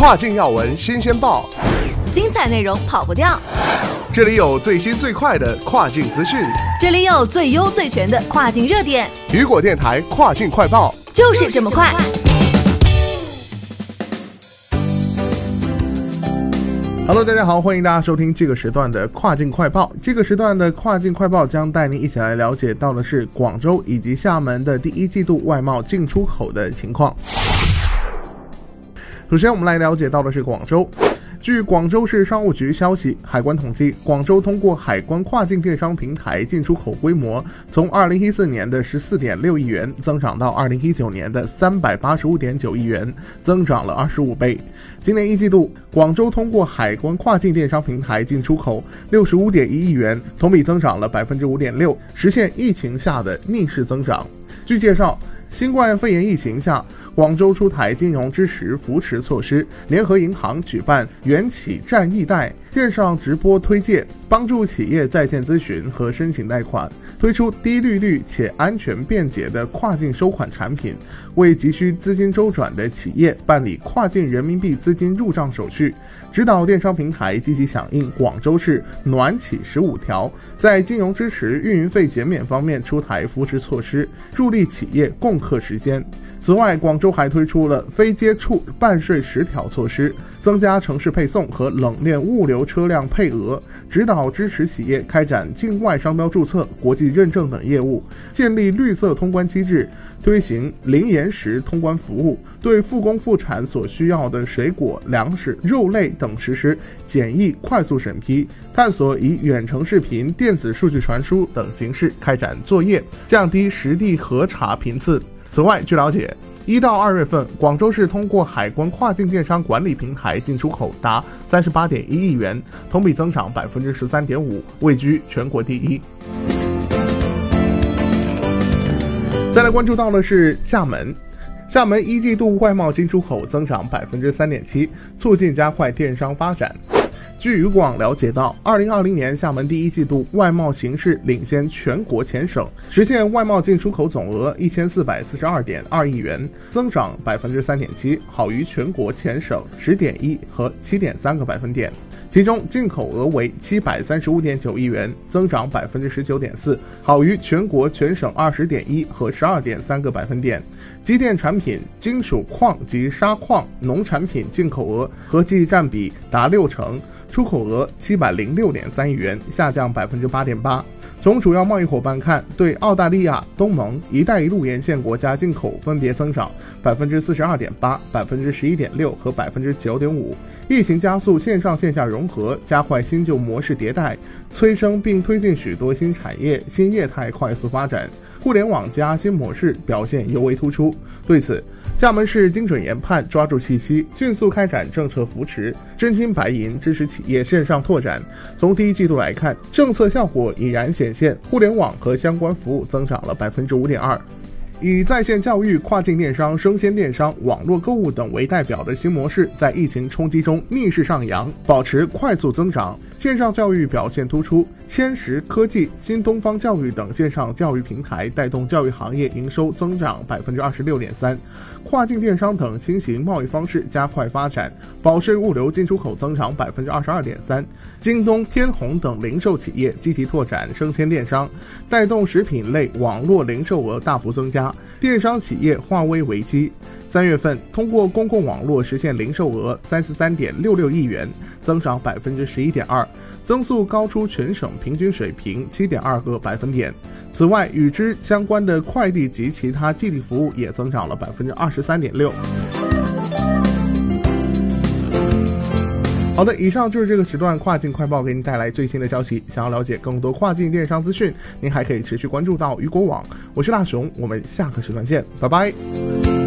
跨境要闻新鲜报，精彩内容跑不掉。这里有最新最快的跨境资讯，这里有最优最全的跨境热点。雨果电台跨境快报就是这么快。Hello，大家好，欢迎大家收听这个时段的跨境快报。这个时段的跨境快报将带您一起来了解到的是广州以及厦门的第一季度外贸进出口的情况。首先，我们来了解到的是广州。据广州市商务局消息，海关统计，广州通过海关跨境电商平台进出口规模从2014年的14.6亿元增长到2019年的385.9亿元，增长了25倍。今年一季度，广州通过海关跨境电商平台进出口65.1亿元，同比增长了5.6%，实现疫情下的逆势增长。据介绍。新冠肺炎疫情下，广州出台金融支持扶持措施，联合银行举办“元企战易贷”线上直播推介，帮助企业在线咨询和申请贷款，推出低利率且安全便捷的跨境收款产品，为急需资金周转的企业办理跨境人民币资金入账手续。指导电商平台积极响应广州市“暖企十五条”，在金融支持、运营费减免方面出台扶持措施，助力企业共。克时间。此外，广州还推出了非接触办税十条措施，增加城市配送和冷链物流车辆配额，指导支持企业开展境外商标注册、国际认证等业务，建立绿色通关机制，推行零延时通关服务，对复工复产所需要的水果、粮食、肉类等实施简易快速审批，探索以远程视频、电子数据传输等形式开展作业，降低实地核查频次。此外，据了解，一到二月份，广州市通过海关跨境电商管理平台进出口达三十八点一亿元，同比增长百分之十三点五，位居全国第一。再来关注到的是厦门，厦门一季度外贸进出口增长百分之三点七，促进加快电商发展。据渔广了解到，二零二零年厦门第一季度外贸形势领先全国前省，实现外贸进出口总额一千四百四十二点二亿元，增长百分之三点七，好于全国前省十点一和七点三个百分点。其中进口额为七百三十五点九亿元，增长百分之十九点四，好于全国全省二十点一和十二点三个百分点。机电产品、金属矿及砂矿、农产品进口额合计占比达六成。出口额七百零六点三亿元，下降百分之八点八。从主要贸易伙伴看，对澳大利亚、东盟、一带一路沿线国家进口分别增长百分之四十二点八、百分之十一点六和百分之九点五。疫情加速线上线下融合，加快新旧模式迭代，催生并推进许多新产业、新业态快速发展。互联网加新模式表现尤为突出。对此，厦门市精准研判，抓住契机，迅速开展政策扶持，真金白银支持企业线上拓展。从第一季度来看，政策效果已然显现，互联网和相关服务增长了百分之五点二。以在线教育、跨境电商、生鲜电商、网络购物等为代表的新模式，在疫情冲击中逆势上扬，保持快速增长。线上教育表现突出，千石科技、新东方教育等线上教育平台带动教育行业营收增长百分之二十六点三。跨境电商等新型贸易方式加快发展，保税物流进出口增长百分之二十二点三。京东、天虹等零售企业积极拓展生鲜电商，带动食品类网络零售额大幅增加。电商企业化危为机。三月份通过公共网络实现零售额三十三点六六亿元，增长百分之十一点二，增速高出全省平均水平七点二个百分点。此外，与之相关的快递及其他寄递服务也增长了百分之二十三点六。好的，以上就是这个时段跨境快报给您带来最新的消息。想要了解更多跨境电商资讯，您还可以持续关注到雨果网。我是大熊，我们下个时段见，拜拜。